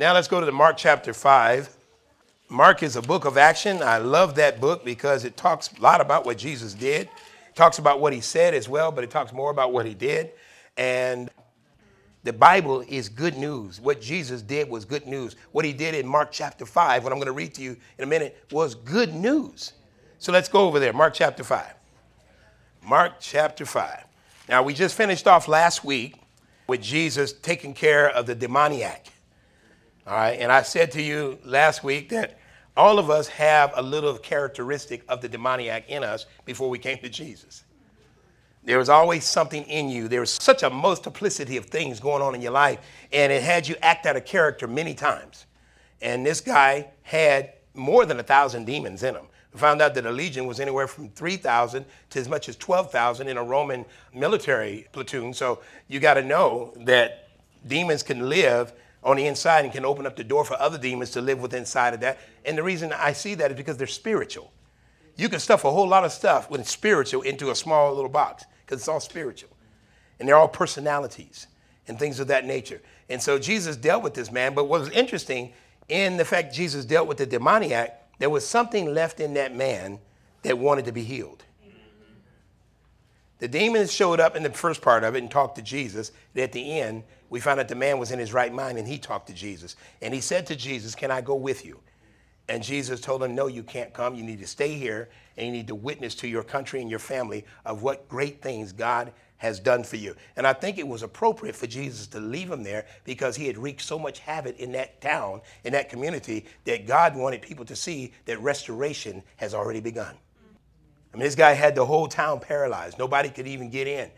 Now let's go to the Mark chapter 5. Mark is a book of action. I love that book because it talks a lot about what Jesus did. It talks about what he said as well, but it talks more about what he did. And the Bible is good news. What Jesus did was good news. What he did in Mark chapter 5, what I'm going to read to you in a minute, was good news. So let's go over there. Mark chapter 5. Mark chapter 5. Now, we just finished off last week with Jesus taking care of the demoniac. All right, and I said to you last week that all of us have a little characteristic of the demoniac in us before we came to Jesus. There was always something in you. There was such a multiplicity of things going on in your life, and it had you act out of character many times. And this guy had more than a thousand demons in him. We found out that a legion was anywhere from 3,000 to as much as 12,000 in a Roman military platoon. So you got to know that demons can live on the inside and can open up the door for other demons to live within inside of that. And the reason I see that is because they're spiritual. You can stuff a whole lot of stuff when it's spiritual into a small little box because it's all spiritual. And they're all personalities and things of that nature. And so Jesus dealt with this man. But what was interesting in the fact Jesus dealt with the demoniac there was something left in that man that wanted to be healed. The demons showed up in the first part of it and talked to Jesus. And at the end, we found out the man was in his right mind and he talked to Jesus. And he said to Jesus, Can I go with you? And Jesus told him, No, you can't come. You need to stay here and you need to witness to your country and your family of what great things God has done for you. And I think it was appropriate for Jesus to leave him there because he had wreaked so much havoc in that town, in that community, that God wanted people to see that restoration has already begun. I mean, this guy had the whole town paralyzed. Nobody could even get in.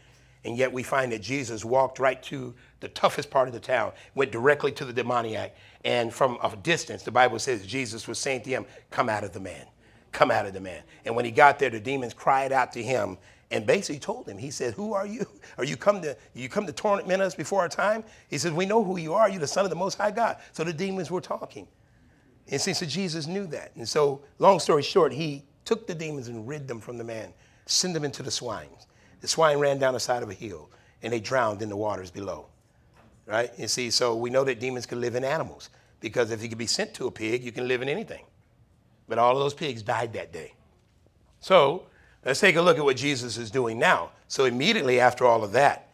And yet we find that Jesus walked right to the toughest part of the town, went directly to the demoniac. And from a distance, the Bible says Jesus was saying to him, Come out of the man. Come out of the man. And when he got there, the demons cried out to him and basically told him, he said, Who are you? Are you come to you come to torment us before our time? He said, We know who you are. You're the Son of the Most High God. So the demons were talking. And see, so Jesus knew that. And so, long story short, he took the demons and rid them from the man, send them into the swine. The swine ran down the side of a hill and they drowned in the waters below. Right? You see, so we know that demons can live in animals because if you can be sent to a pig, you can live in anything. But all of those pigs died that day. So Let's take a look at what Jesus is doing now. So, immediately after all of that,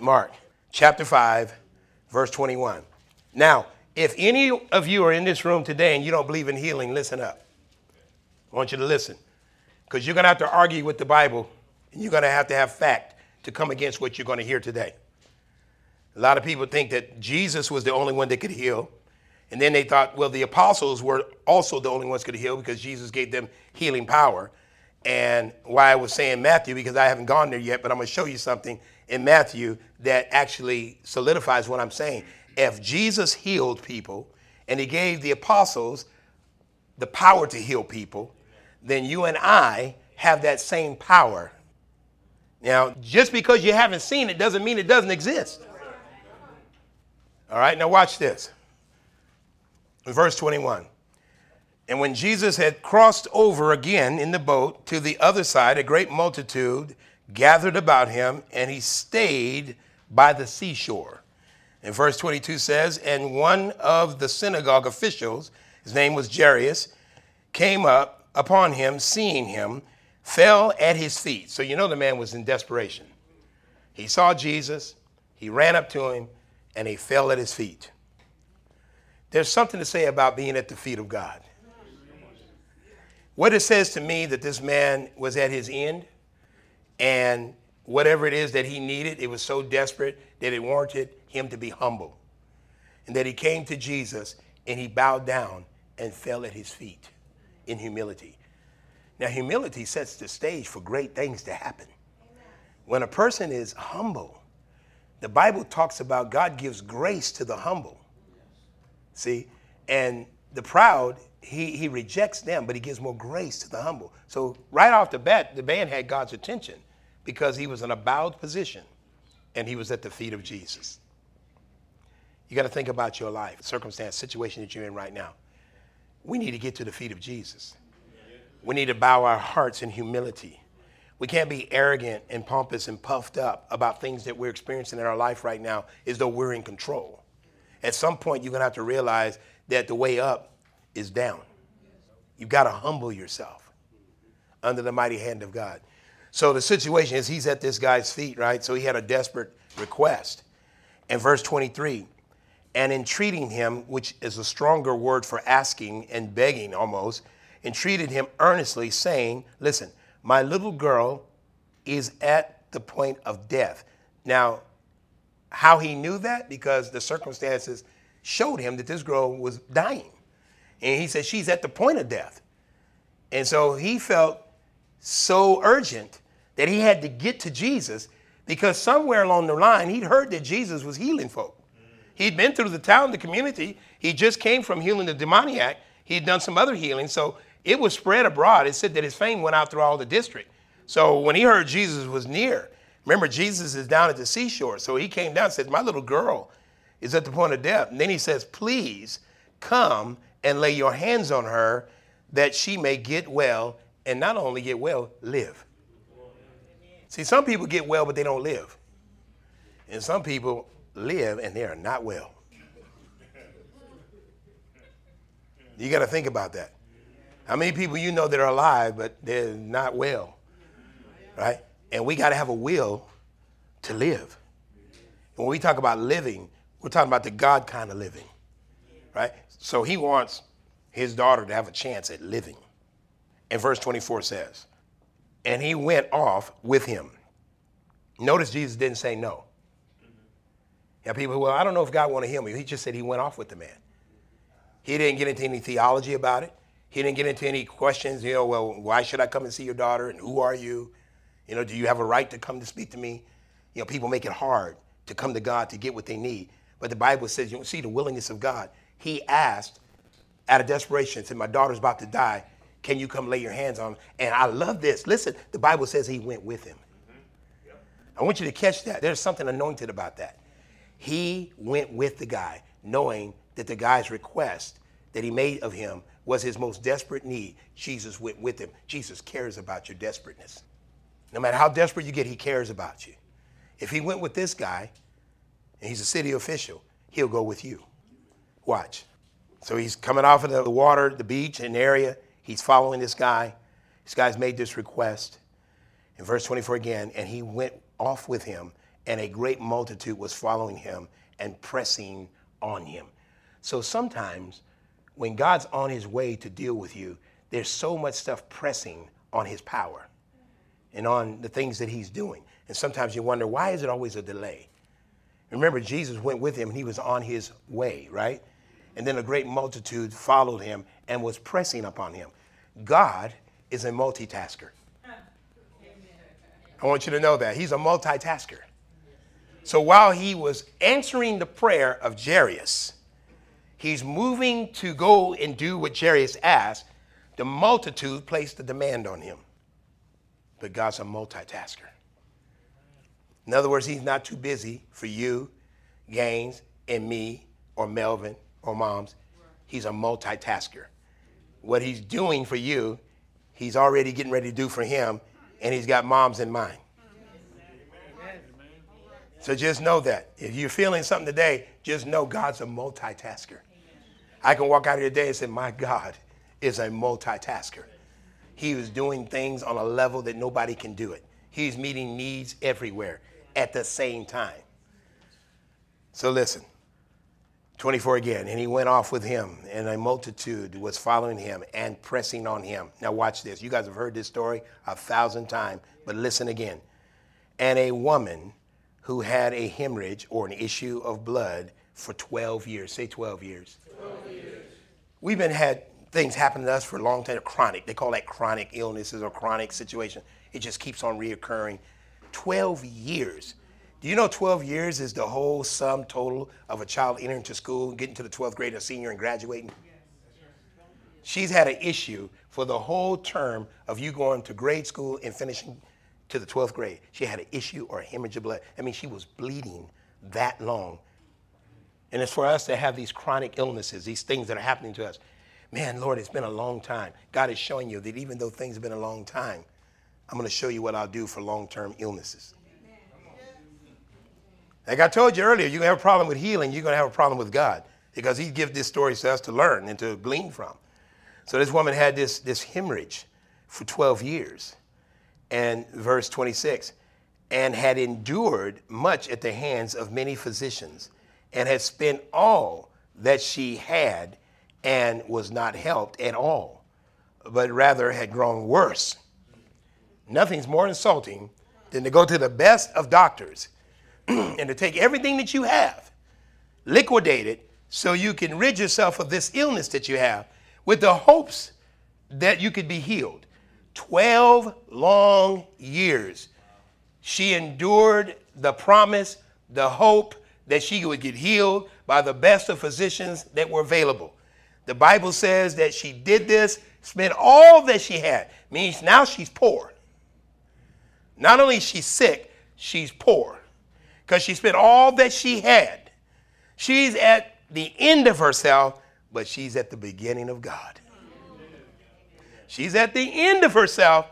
Mark chapter 5, verse 21. Now, if any of you are in this room today and you don't believe in healing, listen up. I want you to listen because you're going to have to argue with the Bible and you're going to have to have fact to come against what you're going to hear today. A lot of people think that Jesus was the only one that could heal. And then they thought, well, the apostles were also the only ones could heal because Jesus gave them healing power. And why I was saying Matthew, because I haven't gone there yet, but I'm going to show you something in Matthew that actually solidifies what I'm saying. If Jesus healed people and he gave the apostles the power to heal people, then you and I have that same power. Now, just because you haven't seen it doesn't mean it doesn't exist. All right, now watch this. Verse 21. And when Jesus had crossed over again in the boat to the other side, a great multitude gathered about him, and he stayed by the seashore. And verse 22 says, And one of the synagogue officials, his name was Jairus, came up upon him, seeing him, fell at his feet. So you know the man was in desperation. He saw Jesus, he ran up to him, and he fell at his feet. There's something to say about being at the feet of God. What it says to me that this man was at his end, and whatever it is that he needed, it was so desperate that it warranted him to be humble. And that he came to Jesus and he bowed down and fell at his feet in humility. Now, humility sets the stage for great things to happen. When a person is humble, the Bible talks about God gives grace to the humble. See? And the proud he, he rejects them, but he gives more grace to the humble. So, right off the bat, the man had God's attention because he was in a bowed position and he was at the feet of Jesus. You got to think about your life, circumstance, situation that you're in right now. We need to get to the feet of Jesus. We need to bow our hearts in humility. We can't be arrogant and pompous and puffed up about things that we're experiencing in our life right now as though we're in control. At some point, you're going to have to realize that the way up is down. You've got to humble yourself under the mighty hand of God. So the situation is he's at this guy's feet, right? So he had a desperate request. And verse 23 and entreating him, which is a stronger word for asking and begging almost, entreated him earnestly, saying, Listen, my little girl is at the point of death. Now, how he knew that? Because the circumstances showed him that this girl was dying. And he said, She's at the point of death. And so he felt so urgent that he had to get to Jesus because somewhere along the line he'd heard that Jesus was healing folk. He'd been through the town, the community. He just came from healing the demoniac. He'd done some other healing. So it was spread abroad. It said that his fame went out through all the district. So when he heard Jesus was near, remember, Jesus is down at the seashore. So he came down and says, My little girl is at the point of death. And then he says, Please come and lay your hands on her that she may get well and not only get well, live. See, some people get well, but they don't live. And some people live and they are not well. You got to think about that. How many people you know that are alive, but they're not well? Right? And we got to have a will to live. When we talk about living, we're talking about the God kind of living. Right? So he wants his daughter to have a chance at living. And verse 24 says, and he went off with him. Notice Jesus didn't say no. Yeah, people, well, I don't know if God wanted to heal me. He just said he went off with the man. He didn't get into any theology about it. He didn't get into any questions, you know, well, why should I come and see your daughter? And who are you? You know, do you have a right to come to speak to me? You know, people make it hard to come to God to get what they need. But the Bible says, you see the willingness of God. He asked out of desperation, said, My daughter's about to die. Can you come lay your hands on? Him? And I love this. Listen, the Bible says he went with him. Mm-hmm. I want you to catch that. There's something anointed about that. He went with the guy, knowing that the guy's request that he made of him was his most desperate need. Jesus went with him. Jesus cares about your desperateness. No matter how desperate you get, he cares about you. If he went with this guy, and he's a city official, he'll go with you. Watch. So he's coming off of the water, the beach, an area. He's following this guy. This guy's made this request. In verse 24 again, and he went off with him and a great multitude was following him and pressing on him. So sometimes when God's on his way to deal with you, there's so much stuff pressing on his power and on the things that he's doing. And sometimes you wonder, why is it always a delay? Remember, Jesus went with him and he was on his way, right? And then a great multitude followed him and was pressing upon him. God is a multitasker. I want you to know that. He's a multitasker. So while he was answering the prayer of Jairus, he's moving to go and do what Jairus asked. The multitude placed a demand on him. But God's a multitasker. In other words, he's not too busy for you, Gaines, and me, or Melvin, or moms. He's a multitasker. What he's doing for you, he's already getting ready to do for him, and he's got moms in mind. So just know that. If you're feeling something today, just know God's a multitasker. I can walk out of here today and say, My God is a multitasker. He is doing things on a level that nobody can do it. He's meeting needs everywhere at the same time. So listen, 24 again. And he went off with him, and a multitude was following him and pressing on him. Now, watch this. You guys have heard this story a thousand times, but listen again. And a woman who had a hemorrhage or an issue of blood for 12 years. Say 12 years. 12 years. We've been had things happen to us for a long time, chronic. They call that chronic illnesses or chronic situation. It just keeps on reoccurring. 12 years. Do you know 12 years is the whole sum total of a child entering to school, getting to the 12th grade, a senior, and graduating? She's had an issue for the whole term of you going to grade school and finishing to the 12th grade. She had an issue or a hemorrhage of blood. I mean, she was bleeding that long. And it's for us to have these chronic illnesses, these things that are happening to us. Man, Lord, it's been a long time. God is showing you that even though things have been a long time, I'm going to show you what I'll do for long term illnesses. Like I told you earlier, you're going to have a problem with healing, you're going to have a problem with God because He gives this story to us to learn and to glean from. So this woman had this, this hemorrhage for 12 years. And verse 26 and had endured much at the hands of many physicians and had spent all that she had and was not helped at all, but rather had grown worse. Nothing's more insulting than to go to the best of doctors and to take everything that you have, liquidate it, so you can rid yourself of this illness that you have with the hopes that you could be healed. 12 long years. She endured the promise, the hope that she would get healed by the best of physicians that were available. The Bible says that she did this, spent all that she had. Means now she's poor. Not only is she sick, she's poor because she spent all that she had. She's at the end of herself, but she's at the beginning of God. She's at the end of herself,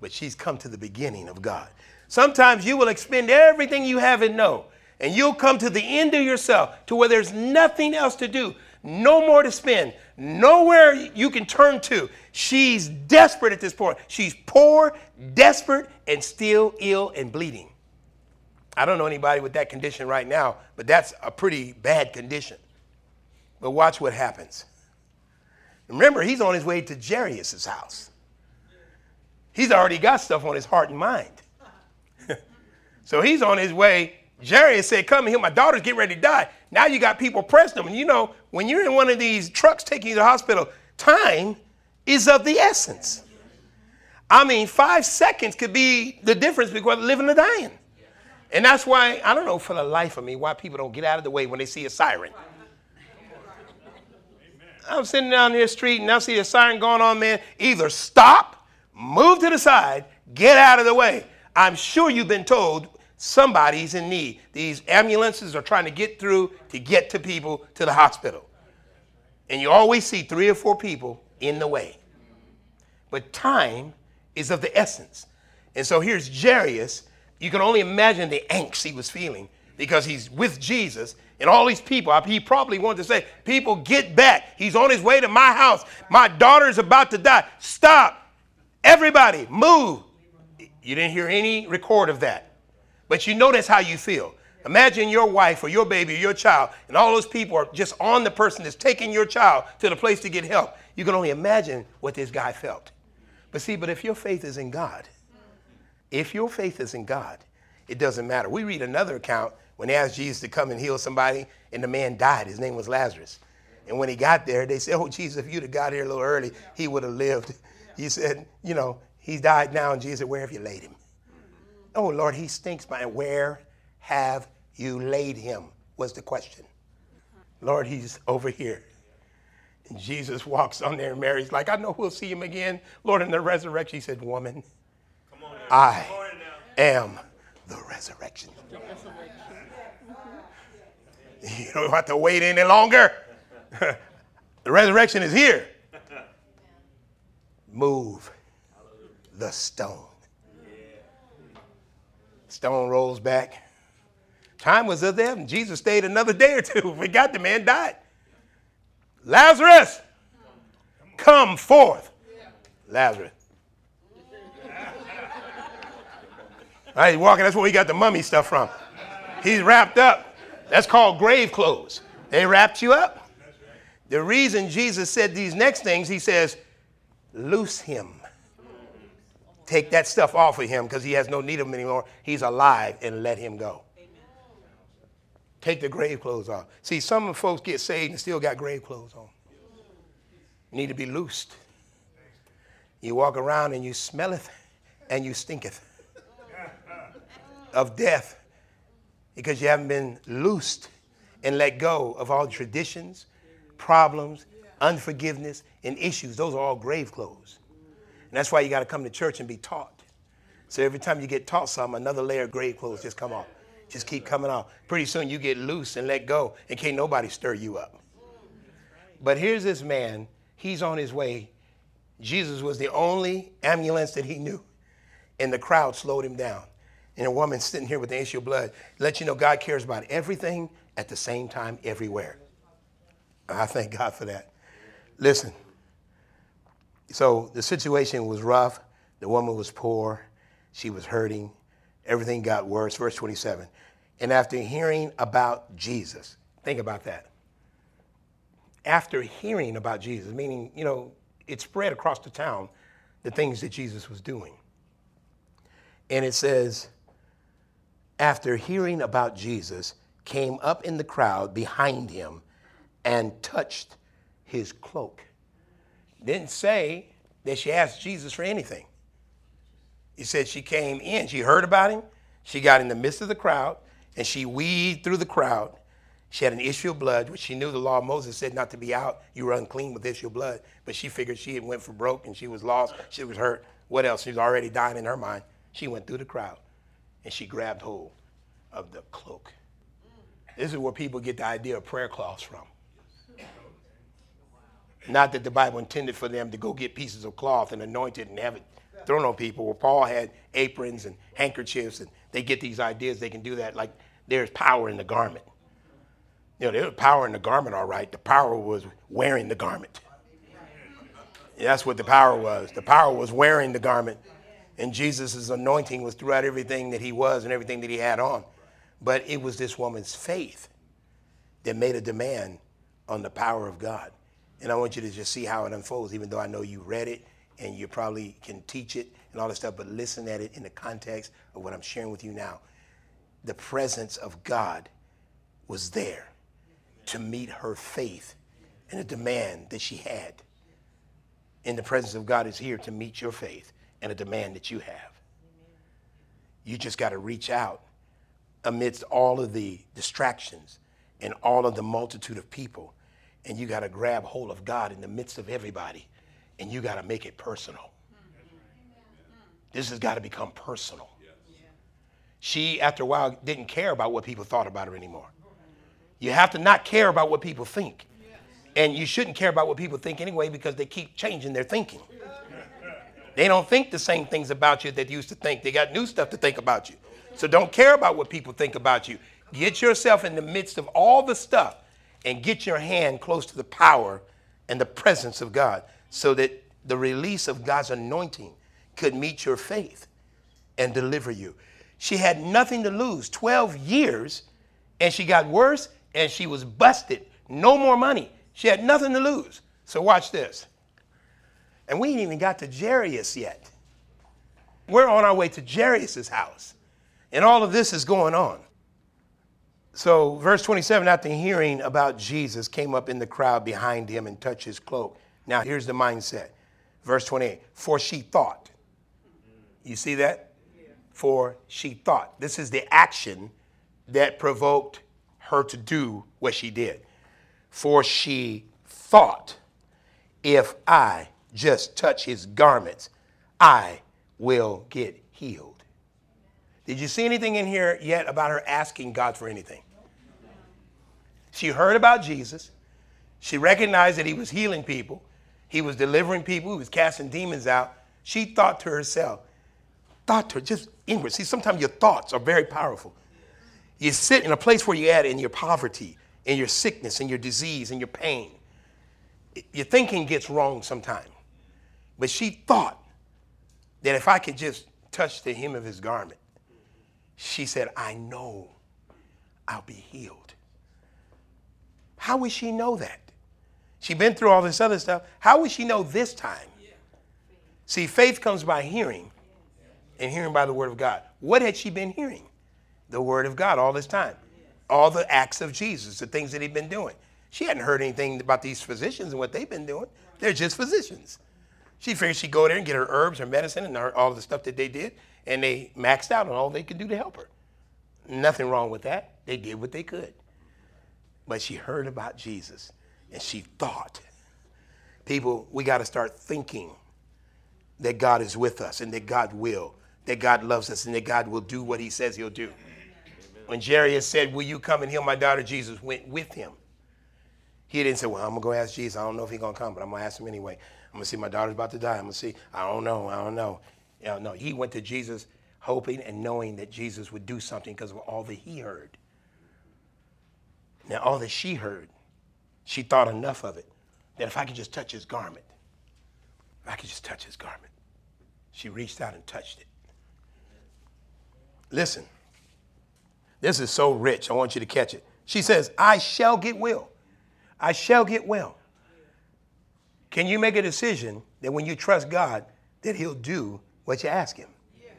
but she's come to the beginning of God. Sometimes you will expend everything you have and know, and you'll come to the end of yourself to where there's nothing else to do, no more to spend, nowhere you can turn to. She's desperate at this point. She's poor, desperate, and still ill and bleeding. I don't know anybody with that condition right now, but that's a pretty bad condition. But watch what happens. Remember, he's on his way to Jairus' house. He's already got stuff on his heart and mind. so he's on his way. Jairus said, Come here, my daughter's getting ready to die. Now you got people pressing them. And you know, when you're in one of these trucks taking you to the hospital, time is of the essence. I mean, five seconds could be the difference between living and dying. And that's why, I don't know for the life of me, why people don't get out of the way when they see a siren. I'm sitting down the street and I see a siren going on, man. Either stop, move to the side, get out of the way. I'm sure you've been told somebody's in need. These ambulances are trying to get through to get to people to the hospital. And you always see three or four people in the way. But time is of the essence. And so here's Jairus. You can only imagine the angst he was feeling because he's with Jesus and all these people. He probably wanted to say, People, get back. He's on his way to my house. My daughter's about to die. Stop. Everybody, move. You didn't hear any record of that. But you know that's how you feel. Imagine your wife or your baby or your child, and all those people are just on the person that's taking your child to the place to get help. You can only imagine what this guy felt. But see, but if your faith is in God, if your faith is in God, it doesn't matter. We read another account when they asked Jesus to come and heal somebody, and the man died. His name was Lazarus. And when he got there, they said, Oh, Jesus, if you'd have got here a little early, he would have lived. He said, You know, he's died now. And Jesus said, Where have you laid him? Oh, Lord, he stinks, man. Where have you laid him? Was the question. Lord, he's over here. And Jesus walks on there, and Mary's like, I know we'll see him again. Lord, in the resurrection, he said, Woman, I am the resurrection. You don't have to wait any longer. the resurrection is here. Move the stone. Stone rolls back. Time was of them. Jesus stayed another day or two. Forgot the man died. Lazarus, come forth. Lazarus. Right, he's walking. That's where we got the mummy stuff from. He's wrapped up. That's called grave clothes. They wrapped you up. The reason Jesus said these next things, he says, loose him. Take that stuff off of him because he has no need of him anymore. He's alive and let him go. Take the grave clothes off. See, some folks get saved and still got grave clothes on. need to be loosed. You walk around and you smelleth and you stinketh of death because you haven't been loosed and let go of all traditions, problems, unforgiveness, and issues. Those are all grave clothes. And that's why you got to come to church and be taught. So every time you get taught something, another layer of grave clothes just come off just keep coming off. Pretty soon you get loose and let go, and can't nobody stir you up. But here's this man, he's on his way. Jesus was the only ambulance that he knew, and the crowd slowed him down. And a woman sitting here with the issue of blood. Let you know God cares about everything at the same time, everywhere. I thank God for that. Listen. So the situation was rough. The woman was poor. She was hurting. Everything got worse. Verse 27. And after hearing about Jesus, think about that. After hearing about Jesus, meaning, you know, it spread across the town the things that Jesus was doing. And it says, after hearing about Jesus, came up in the crowd behind him and touched his cloak. Didn't say that she asked Jesus for anything. He said she came in, she heard about him, she got in the midst of the crowd, and she weaved through the crowd. She had an issue of blood, which she knew the law of Moses said not to be out. You were unclean with issue of blood. But she figured she had went for broke and she was lost. She was hurt. What else? She was already dying in her mind. She went through the crowd and she grabbed hold of the cloak. This is where people get the idea of prayer cloths from. Not that the Bible intended for them to go get pieces of cloth and anoint it and have it thrown on people. Where Paul had aprons and handkerchiefs, and they get these ideas they can do that. Like there's power in the garment. You know, there was power in the garment, all right. The power was wearing the garment. That's what the power was. The power was wearing the garment. And Jesus' anointing was throughout everything that he was and everything that he had on. But it was this woman's faith that made a demand on the power of God. And I want you to just see how it unfolds, even though I know you read it and you probably can teach it and all this stuff, but listen at it in the context of what I'm sharing with you now. The presence of God was there to meet her faith and the demand that she had. And the presence of God is here to meet your faith and a demand that you have. You just got to reach out amidst all of the distractions and all of the multitude of people, and you got to grab hold of God in the midst of everybody, and you got to make it personal. This has got to become personal. She, after a while, didn't care about what people thought about her anymore. You have to not care about what people think. And you shouldn't care about what people think anyway because they keep changing their thinking. They don't think the same things about you that they used to think. They got new stuff to think about you. So don't care about what people think about you. Get yourself in the midst of all the stuff and get your hand close to the power and the presence of God so that the release of God's anointing could meet your faith and deliver you. She had nothing to lose 12 years and she got worse and she was busted. No more money. She had nothing to lose. So watch this. And we ain't even got to Jairus yet. We're on our way to Jairus' house. And all of this is going on. So, verse 27 after hearing about Jesus, came up in the crowd behind him and touched his cloak. Now, here's the mindset. Verse 28 For she thought. You see that? For she thought. This is the action that provoked her to do what she did. For she thought, if I just touch his garments, I will get healed. Did you see anything in here yet about her asking God for anything? She heard about Jesus. She recognized that he was healing people, he was delivering people, he was casting demons out. She thought to herself, thought to her, just inward. See, sometimes your thoughts are very powerful. You sit in a place where you're at in your poverty, in your sickness, in your disease, in your pain. Your thinking gets wrong sometimes. But she thought that if I could just touch the hem of his garment, she said, I know I'll be healed. How would she know that? She'd been through all this other stuff. How would she know this time? See, faith comes by hearing, and hearing by the word of God. What had she been hearing? The word of God all this time. All the acts of Jesus, the things that he'd been doing. She hadn't heard anything about these physicians and what they've been doing. They're just physicians. She figured she'd go there and get her herbs, her medicine, and her, all the stuff that they did, and they maxed out on all they could do to help her. Nothing wrong with that. They did what they could. But she heard about Jesus and she thought. People, we got to start thinking that God is with us and that God will, that God loves us and that God will do what he says he'll do. When Jairus said, Will you come and heal my daughter? Jesus went with him. He didn't say, Well, I'm going to go ask Jesus. I don't know if he's going to come, but I'm going to ask him anyway. I'm gonna see my daughter's about to die. I'm gonna see. I don't know. I don't know. You know, no, he went to Jesus hoping and knowing that Jesus would do something because of all that he heard. Now, all that she heard, she thought enough of it that if I could just touch his garment, if I could just touch his garment, she reached out and touched it. Listen, this is so rich. I want you to catch it. She says, I shall get well. I shall get well. Can you make a decision that when you trust God, that He'll do what you ask Him? Yes.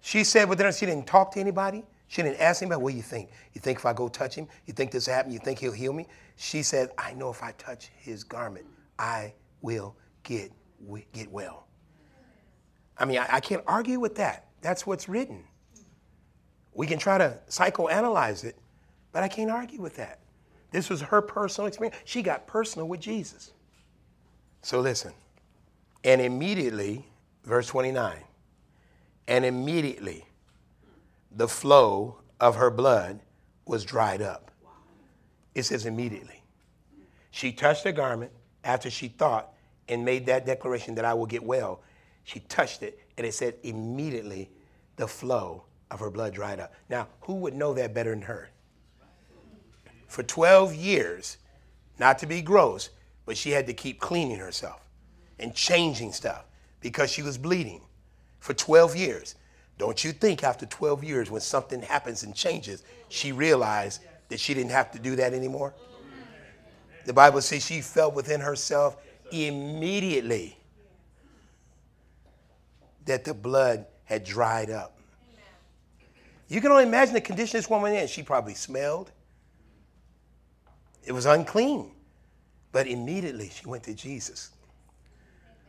She said, but then she didn't talk to anybody. She didn't ask anybody, what do you think? You think if I go touch him, you think this will happen? You think he'll heal me? She said, I know if I touch his garment, I will get, get well. I mean, I, I can't argue with that. That's what's written. We can try to psychoanalyze it, but I can't argue with that. This was her personal experience. She got personal with Jesus. So listen. And immediately, verse 29, and immediately the flow of her blood was dried up. It says immediately. She touched the garment after she thought and made that declaration that I will get well. She touched it, and it said immediately the flow of her blood dried up. Now, who would know that better than her? For 12 years, not to be gross, but she had to keep cleaning herself and changing stuff because she was bleeding for 12 years. Don't you think after 12 years, when something happens and changes, she realized that she didn't have to do that anymore? The Bible says she felt within herself immediately that the blood had dried up. You can only imagine the condition this woman in. She probably smelled. It was unclean. But immediately she went to Jesus,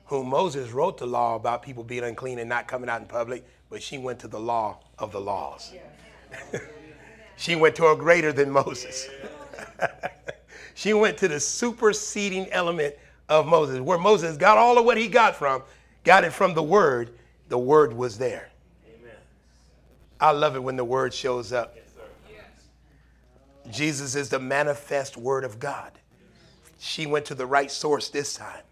whom Moses wrote the law about people being unclean and not coming out in public, but she went to the law of the laws. she went to a greater than Moses. she went to the superseding element of Moses, where Moses got all of what he got from, got it from the word. The word was there. I love it when the word shows up. Jesus is the manifest word of God. She went to the right source this time.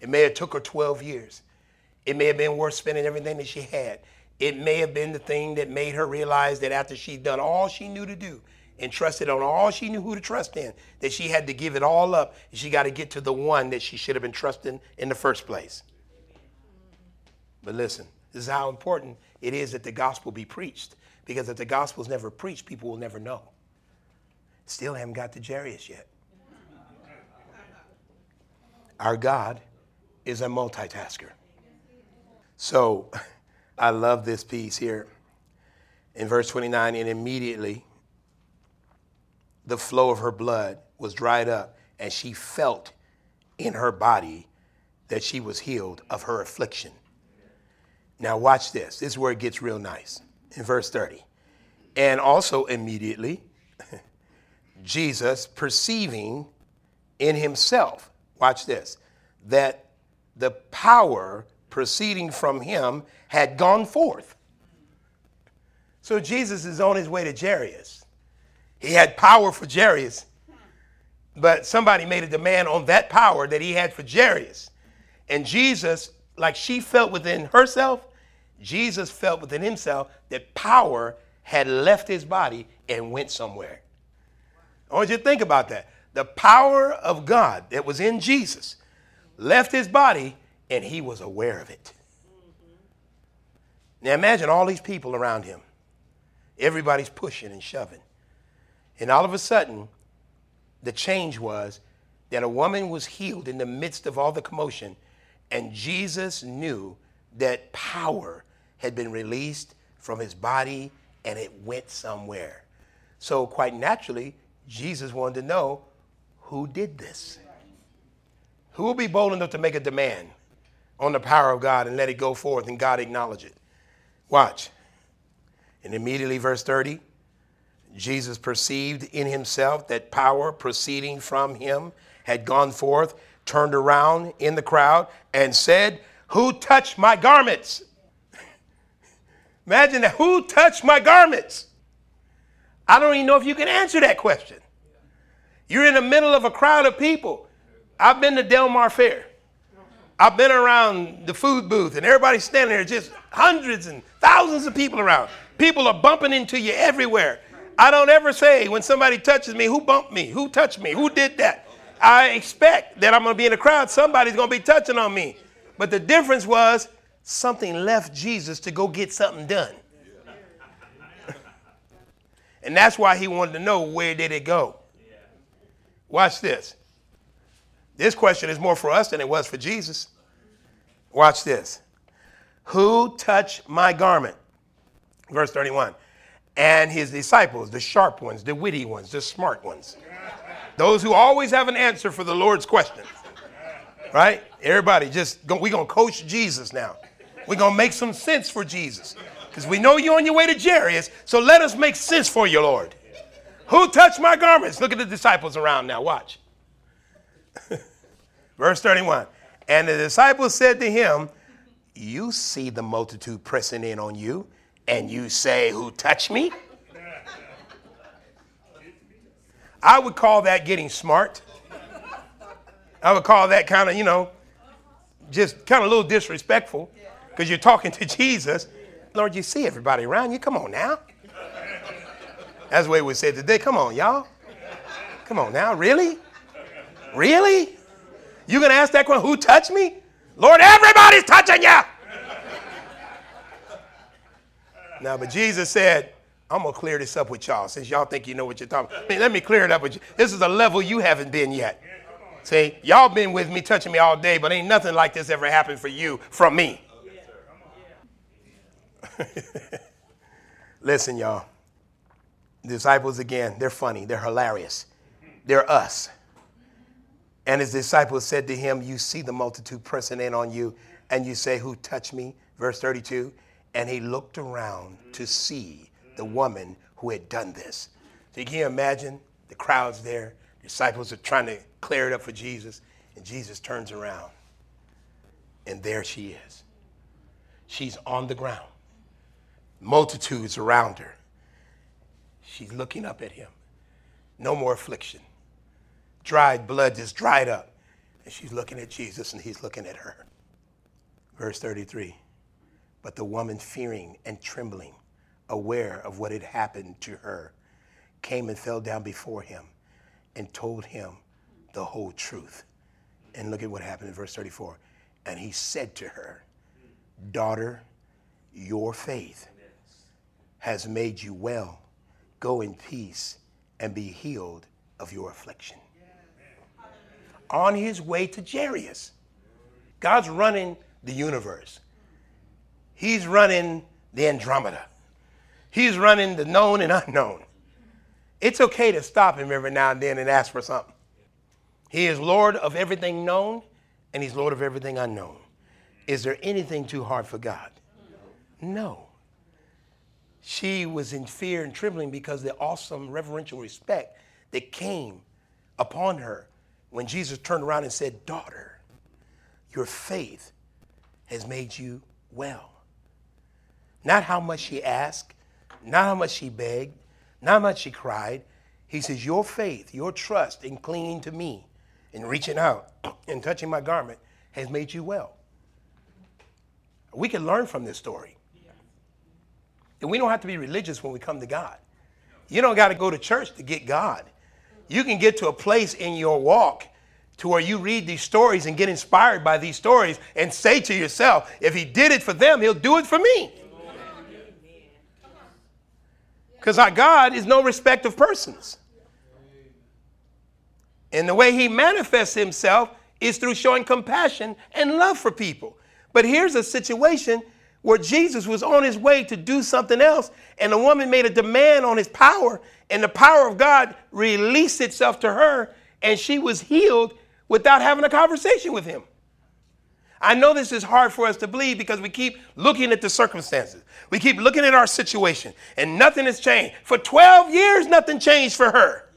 It may have took her 12 years. It may have been worth spending everything that she had. It may have been the thing that made her realize that after she'd done all she knew to do and trusted on all she knew who to trust in, that she had to give it all up and she got to get to the one that she should have been trusting in the first place. But listen, this is how important it is that the gospel be preached. Because if the gospel is never preached, people will never know. Still haven't got to Jairus yet. Our God is a multitasker. So I love this piece here in verse 29 and immediately the flow of her blood was dried up and she felt in her body that she was healed of her affliction. Now, watch this. This is where it gets real nice in verse 30. And also immediately, Jesus perceiving in himself, watch this, that the power proceeding from him had gone forth. So Jesus is on his way to Jairus. He had power for Jairus, but somebody made a demand on that power that he had for Jairus. And Jesus like she felt within herself, Jesus felt within himself that power had left his body and went somewhere. I want you to think about that. The power of God that was in Jesus left his body and he was aware of it. Now imagine all these people around him. Everybody's pushing and shoving. And all of a sudden, the change was that a woman was healed in the midst of all the commotion and Jesus knew that power had been released from his body and it went somewhere. So, quite naturally, Jesus wanted to know who did this. Who will be bold enough to make a demand on the power of God and let it go forth and God acknowledge it? Watch. And immediately, verse 30, Jesus perceived in himself that power proceeding from him had gone forth turned around in the crowd and said, Who touched my garments? Imagine that. Who touched my garments? I don't even know if you can answer that question. You're in the middle of a crowd of people. I've been to Del Mar Fair. I've been around the food booth and everybody's standing there, just hundreds and thousands of people around. People are bumping into you everywhere. I don't ever say when somebody touches me, who bumped me? Who touched me? Who did that? I expect that I'm going to be in a crowd. Somebody's going to be touching on me. But the difference was something left Jesus to go get something done. and that's why he wanted to know where did it go. Watch this. This question is more for us than it was for Jesus. Watch this. Who touched my garment? Verse 31. And his disciples, the sharp ones, the witty ones, the smart ones, those who always have an answer for the Lord's question. Right? Everybody, just we're going to coach Jesus now. We're going to make some sense for Jesus. Because we know you're on your way to Jairus, so let us make sense for you, Lord. Who touched my garments? Look at the disciples around now. Watch. Verse 31. And the disciples said to him, You see the multitude pressing in on you, and you say, Who touched me? I would call that getting smart. I would call that kind of, you know, just kind of a little disrespectful because you're talking to Jesus. Lord, you see everybody around you. Come on now. That's the way we say today. Come on, y'all. Come on now. Really? Really? You gonna ask that question? Who touched me? Lord, everybody's touching you. now, but Jesus said, I'm gonna clear this up with y'all since y'all think you know what you're talking about. I mean, let me clear it up with you. This is a level you haven't been yet. See, y'all been with me, touching me all day, but ain't nothing like this ever happened for you from me. Listen, y'all. Disciples again, they're funny, they're hilarious. They're us. And his disciples said to him, You see the multitude pressing in on you, and you say, Who touched me? Verse 32. And he looked around to see the woman who had done this. So you can imagine the crowds there? Disciples are trying to clear it up for Jesus, and Jesus turns around, and there she is. She's on the ground, multitudes around her. She's looking up at him. No more affliction dried blood just dried up. And she's looking at Jesus and he's looking at her. Verse 33 But the woman, fearing and trembling, aware of what had happened to her, came and fell down before him and told him the whole truth. And look at what happened in verse 34. And he said to her, Daughter, your faith has made you well. Go in peace and be healed of your affliction on his way to Jairus. God's running the universe. He's running the Andromeda. He's running the known and unknown. It's okay to stop him every now and then and ask for something. He is Lord of everything known and he's Lord of everything unknown. Is there anything too hard for God? No. She was in fear and trembling because the awesome reverential respect that came upon her when Jesus turned around and said, Daughter, your faith has made you well. Not how much she asked, not how much she begged, not how much she cried. He says, Your faith, your trust in clinging to me and reaching out and touching my garment has made you well. We can learn from this story. And we don't have to be religious when we come to God. You don't got to go to church to get God you can get to a place in your walk to where you read these stories and get inspired by these stories and say to yourself, if he did it for them, he'll do it for me. Because our God is no respect of persons. And the way he manifests himself is through showing compassion and love for people. But here's a situation where Jesus was on his way to do something else, and the woman made a demand on his power, and the power of God released itself to her, and she was healed without having a conversation with him. I know this is hard for us to believe because we keep looking at the circumstances. We keep looking at our situation, and nothing has changed. For 12 years, nothing changed for her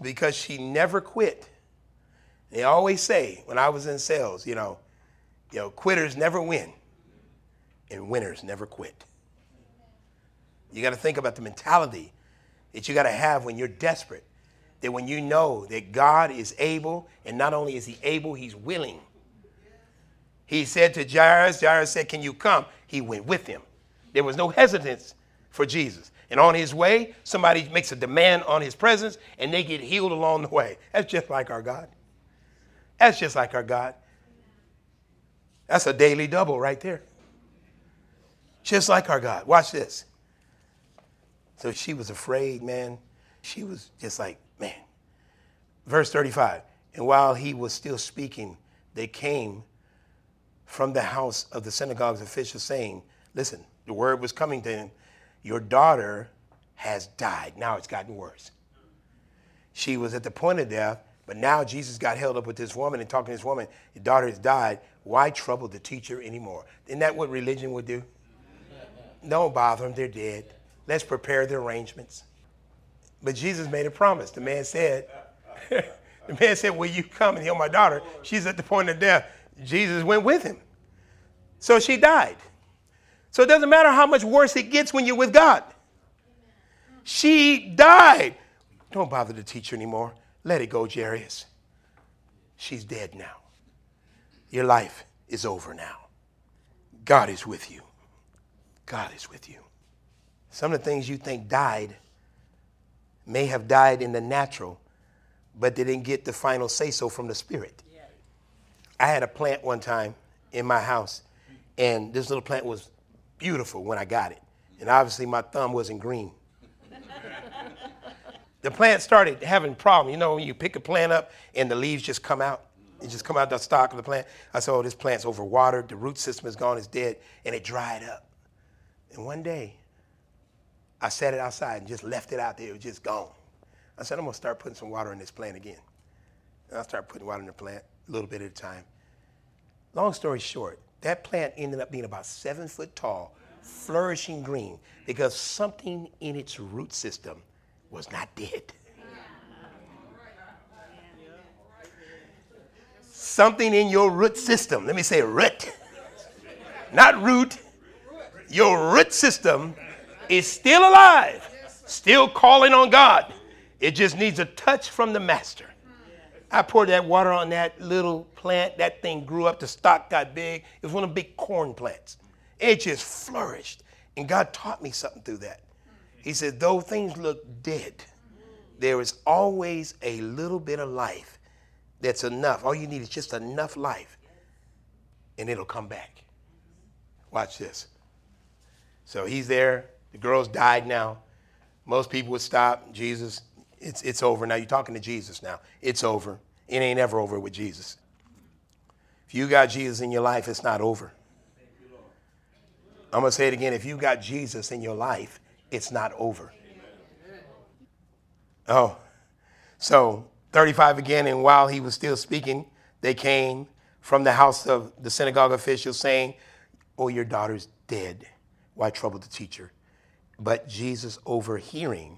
because she never quit. They always say, when I was in sales, you know, you know, quitters never win and winners never quit. You got to think about the mentality that you got to have when you're desperate. That when you know that God is able, and not only is He able, He's willing. He said to Jairus, Jairus said, Can you come? He went with him. There was no hesitance for Jesus. And on his way, somebody makes a demand on his presence and they get healed along the way. That's just like our God. That's just like our God. That's a daily double right there. Just like our God. Watch this. So she was afraid, man. She was just like, man. Verse 35 And while he was still speaking, they came from the house of the synagogue's official, saying, Listen, the word was coming to him, Your daughter has died. Now it's gotten worse. She was at the point of death, but now Jesus got held up with this woman and talking to this woman. Your daughter has died. Why trouble the teacher anymore? Isn't that what religion would do? Don't bother them, they're dead. Let's prepare the arrangements. But Jesus made a promise. The man said, The man said, Will you come and heal my daughter? She's at the point of death. Jesus went with him. So she died. So it doesn't matter how much worse it gets when you're with God. She died. Don't bother the teacher anymore. Let it go, Jairus. She's dead now. Your life is over now. God is with you. God is with you. Some of the things you think died may have died in the natural, but they didn't get the final say so from the spirit. I had a plant one time in my house, and this little plant was beautiful when I got it. And obviously, my thumb wasn't green. the plant started having problems. You know, when you pick a plant up and the leaves just come out, it just come out the stalk of the plant. I said, oh, this plant's overwatered. The root system is gone, it's dead, and it dried up. And one day, I set it outside and just left it out there. It was just gone. I said, I'm going to start putting some water in this plant again. And I started putting water in the plant a little bit at a time. Long story short, that plant ended up being about seven foot tall, flourishing green, because something in its root system was not dead. Something in your root system, let me say root, not root, your root system is still alive, still calling on God. It just needs a touch from the master. I poured that water on that little plant. That thing grew up. The stock got big. It was one of the big corn plants. It just flourished. And God taught me something through that. He said, though things look dead, there is always a little bit of life that's enough. All you need is just enough life, and it'll come back. Watch this. So he's there. The girl's died now. Most people would stop. Jesus, it's, it's over now. You're talking to Jesus now. It's over. It ain't ever over with Jesus. If you got Jesus in your life, it's not over. I'm going to say it again. If you got Jesus in your life, it's not over. Oh, so 35 again, and while he was still speaking, they came from the house of the synagogue officials saying, Oh, your daughter's dead. Why trouble the teacher? But Jesus, overhearing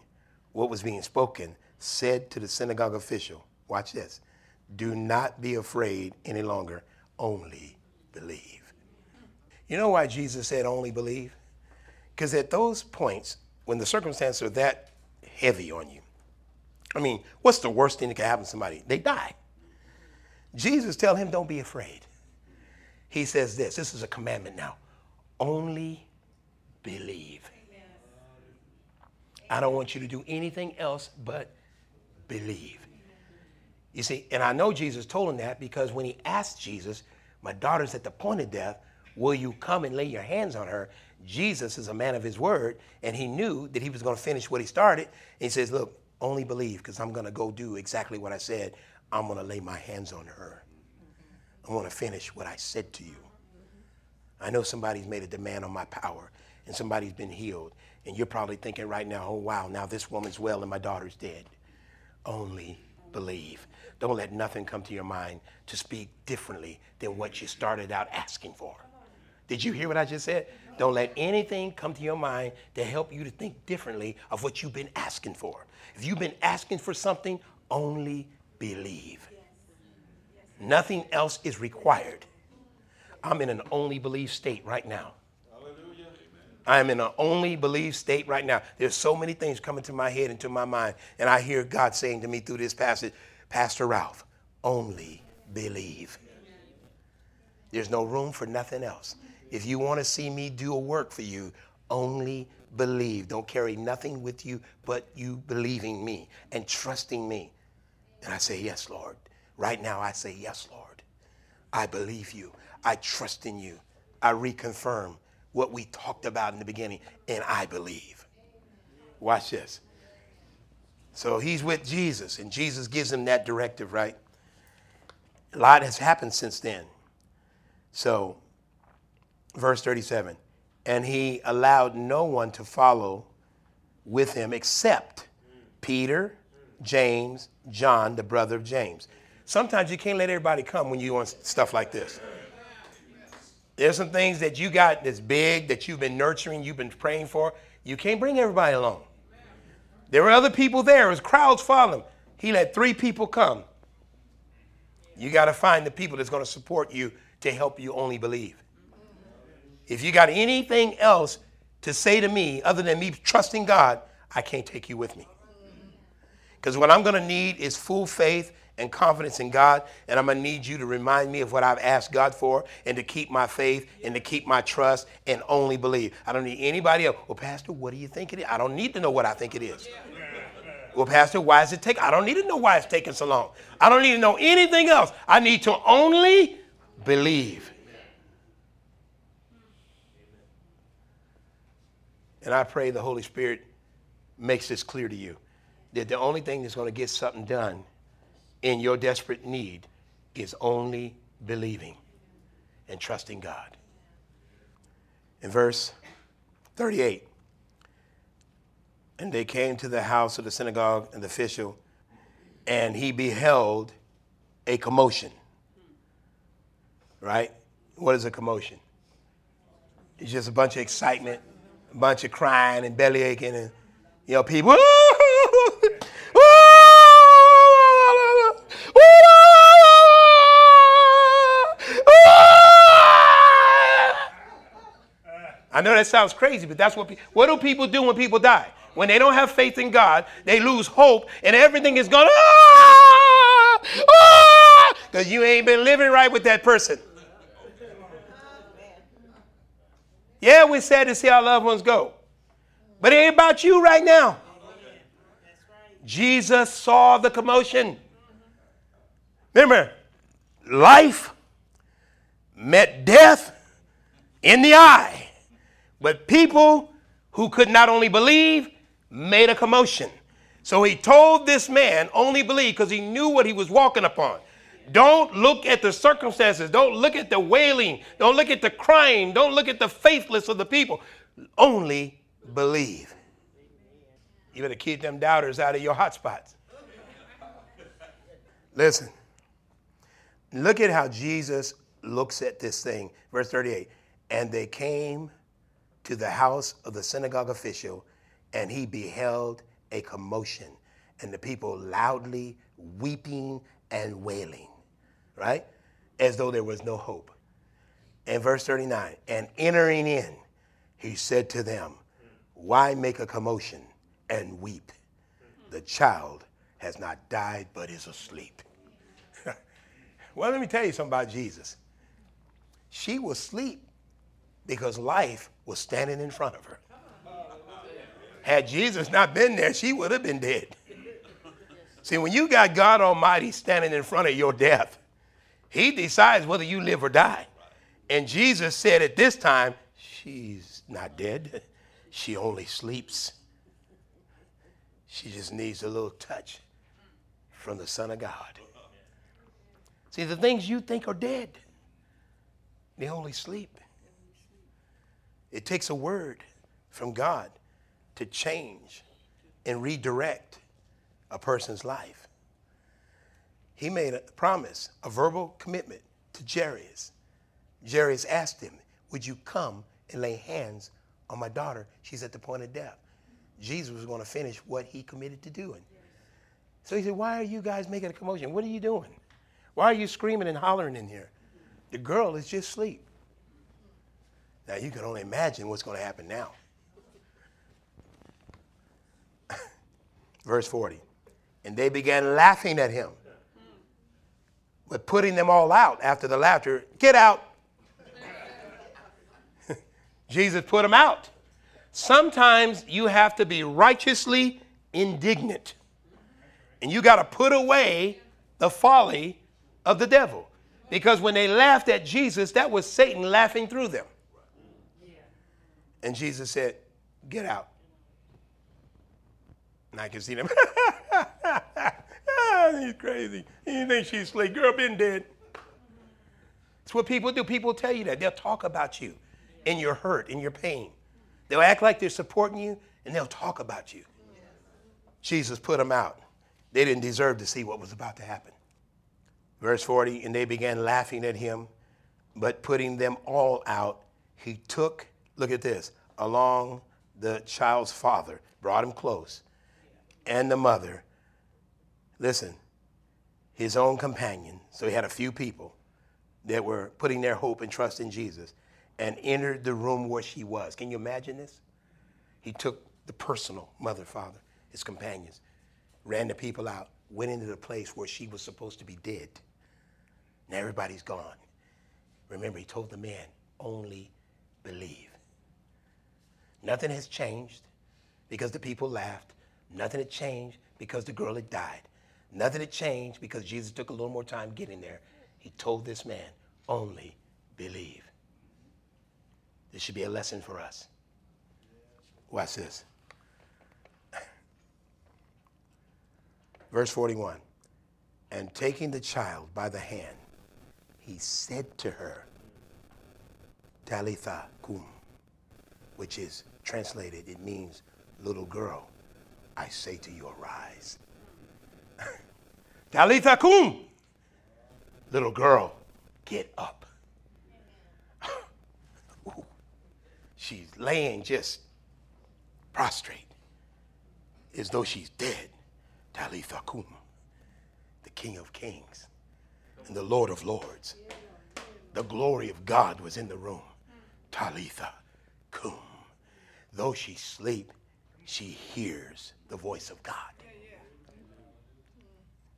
what was being spoken, said to the synagogue official, Watch this, do not be afraid any longer, only believe. You know why Jesus said only believe? Because at those points, when the circumstances are that heavy on you, I mean, what's the worst thing that can happen to somebody? They die. Jesus tell him, don't be afraid. He says this, this is a commandment now. Only believe. I don't want you to do anything else but believe. You see, and I know Jesus told him that because when he asked Jesus, My daughter's at the point of death, will you come and lay your hands on her? Jesus is a man of his word, and he knew that he was going to finish what he started. And he says, Look, only believe because I'm going to go do exactly what I said. I'm going to lay my hands on her. I want to finish what I said to you. I know somebody's made a demand on my power, and somebody's been healed. And you're probably thinking right now, oh, wow, now this woman's well and my daughter's dead. Only believe. Don't let nothing come to your mind to speak differently than what you started out asking for. Did you hear what I just said? Don't let anything come to your mind to help you to think differently of what you've been asking for. If you've been asking for something, only believe. Nothing else is required. I'm in an only believe state right now. I am in an only believe state right now. There's so many things coming to my head and to my mind, and I hear God saying to me through this passage, Pastor Ralph, only believe. There's no room for nothing else. If you want to see me do a work for you, only believe. Don't carry nothing with you but you believing me and trusting me. And I say, Yes, Lord. Right now, I say, Yes, Lord. I believe you. I trust in you. I reconfirm what we talked about in the beginning, and I believe. Watch this. So he's with Jesus, and Jesus gives him that directive, right? A lot has happened since then. So, verse 37 and he allowed no one to follow with him except Peter, James, John, the brother of James. Sometimes you can't let everybody come when you want stuff like this. There's some things that you got that's big that you've been nurturing, you've been praying for. You can't bring everybody along. There were other people there, there was crowds following. He let three people come. You got to find the people that's going to support you to help you only believe. If you got anything else to say to me other than me trusting God, I can't take you with me. Because what I'm going to need is full faith and confidence in God, and I'm to need you to remind me of what I've asked God for and to keep my faith and to keep my trust and only believe. I don't need anybody else. Well, Pastor, what do you think it is? I don't need to know what I think it is. Well, Pastor, why is it taking? I don't need to know why it's taking so long. I don't need to know anything else. I need to only believe. And I pray the Holy Spirit makes this clear to you that the only thing that's going to get something done in your desperate need is only believing and trusting God. In verse 38, and they came to the house of the synagogue and the official, and he beheld a commotion. Right? What is a commotion? It's just a bunch of excitement a bunch of crying and belly aching and you know people I know that sounds crazy, but that's what pe- what do people do when people die? When they don't have faith in God, they lose hope and everything is gone. Because ah! ah! you ain't been living right with that person. Yeah, we're sad to see our loved ones go. But it ain't about you right now. Jesus saw the commotion. Remember, life met death in the eye. But people who could not only believe made a commotion. So he told this man only believe because he knew what he was walking upon. Don't look at the circumstances. Don't look at the wailing. Don't look at the crying. Don't look at the faithless of the people. Only believe. You better keep them doubters out of your hot spots. Listen. Look at how Jesus looks at this thing. Verse 38 And they came to the house of the synagogue official, and he beheld a commotion, and the people loudly weeping and wailing right? As though there was no hope. And verse 39 and entering in, he said to them, Why make a commotion and weep? The child has not died but is asleep. well, let me tell you something about Jesus. She was asleep because life was standing in front of her. Had Jesus not been there, she would have been dead. See, when you got God Almighty standing in front of your death, he decides whether you live or die. And Jesus said at this time, she's not dead. She only sleeps. She just needs a little touch from the Son of God. See, the things you think are dead, they only sleep. It takes a word from God to change and redirect a person's life he made a promise, a verbal commitment to Jairus. Jairus asked him, Would you come and lay hands on my daughter? She's at the point of death. Jesus was going to finish what he committed to doing. So he said, Why are you guys making a commotion? What are you doing? Why are you screaming and hollering in here? The girl is just asleep. Now you can only imagine what's going to happen now. Verse 40. And they began laughing at him but putting them all out after the laughter. Get out, Jesus put them out. Sometimes you have to be righteously indignant. And you got to put away the folly of the devil. Because when they laughed at Jesus, that was Satan laughing through them. And Jesus said, Get out. And I can see them. Ah, he's crazy. He thinks she's asleep. Girl, been dead. It's what people do. People tell you that. They'll talk about you in your hurt, in your pain. They'll act like they're supporting you, and they'll talk about you. Jesus put them out. They didn't deserve to see what was about to happen. Verse 40 And they began laughing at him, but putting them all out, he took, look at this, along the child's father, brought him close, and the mother. Listen, his own companion. So he had a few people that were putting their hope and trust in Jesus and entered the room where she was. Can you imagine this? He took the personal mother, father, his companions, ran the people out, went into the place where she was supposed to be dead. Now everybody's gone. Remember, he told the man, only believe. Nothing has changed because the people laughed. Nothing had changed because the girl had died. Nothing had changed because Jesus took a little more time getting there. He told this man, only believe. This should be a lesson for us. Watch this. Verse 41 And taking the child by the hand, he said to her, Talitha cum, which is translated, it means, little girl, I say to you, arise. Talitha cum, little girl, get up. she's laying just prostrate as though she's dead. Talitha cum, the King of Kings and the Lord of Lords. The glory of God was in the room. Talitha cum. Though she sleep, she hears the voice of God.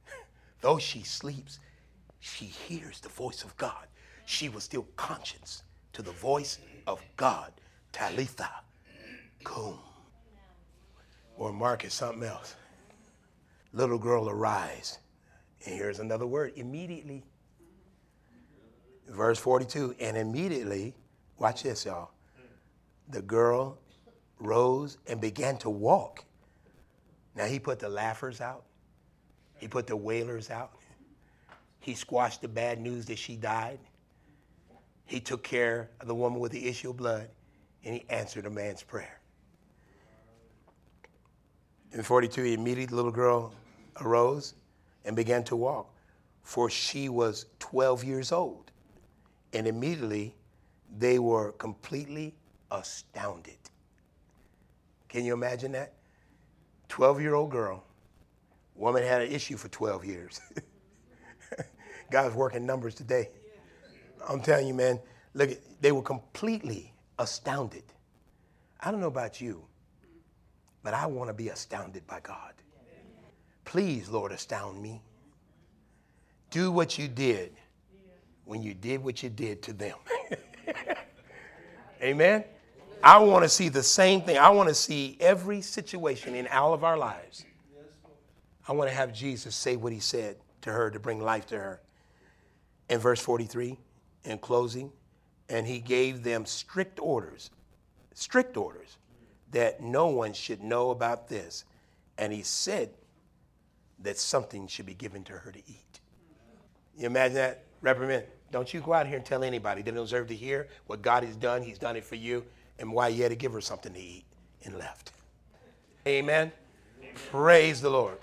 Though she sleeps, she hears the voice of God. She was still conscious to the voice of God. Talitha cum. Or Mark is something else. Little girl arise. And here's another word immediately. Verse 42 and immediately, watch this, y'all. The girl rose and began to walk. Now, he put the laughers out, he put the wailers out, he squashed the bad news that she died. He took care of the woman with the issue of blood, and he answered a man's prayer. In 42, immediately the little girl arose and began to walk, for she was 12 years old. And immediately they were completely astounded. Can you imagine that? 12 year old girl, woman had an issue for 12 years. God's working numbers today. I'm telling you, man, look, they were completely astounded. I don't know about you, but I want to be astounded by God. Please, Lord, astound me. Do what you did when you did what you did to them. Amen. I want to see the same thing. I want to see every situation in all of our lives. I want to have Jesus say what he said to her to bring life to her. In verse 43, in closing, and he gave them strict orders, strict orders, that no one should know about this. And he said that something should be given to her to eat. You imagine that? Reprimand. Don't you go out here and tell anybody. They don't deserve to hear what God has done. He's done it for you. And why you had to give her something to eat and left. Amen. Amen. Praise the Lord.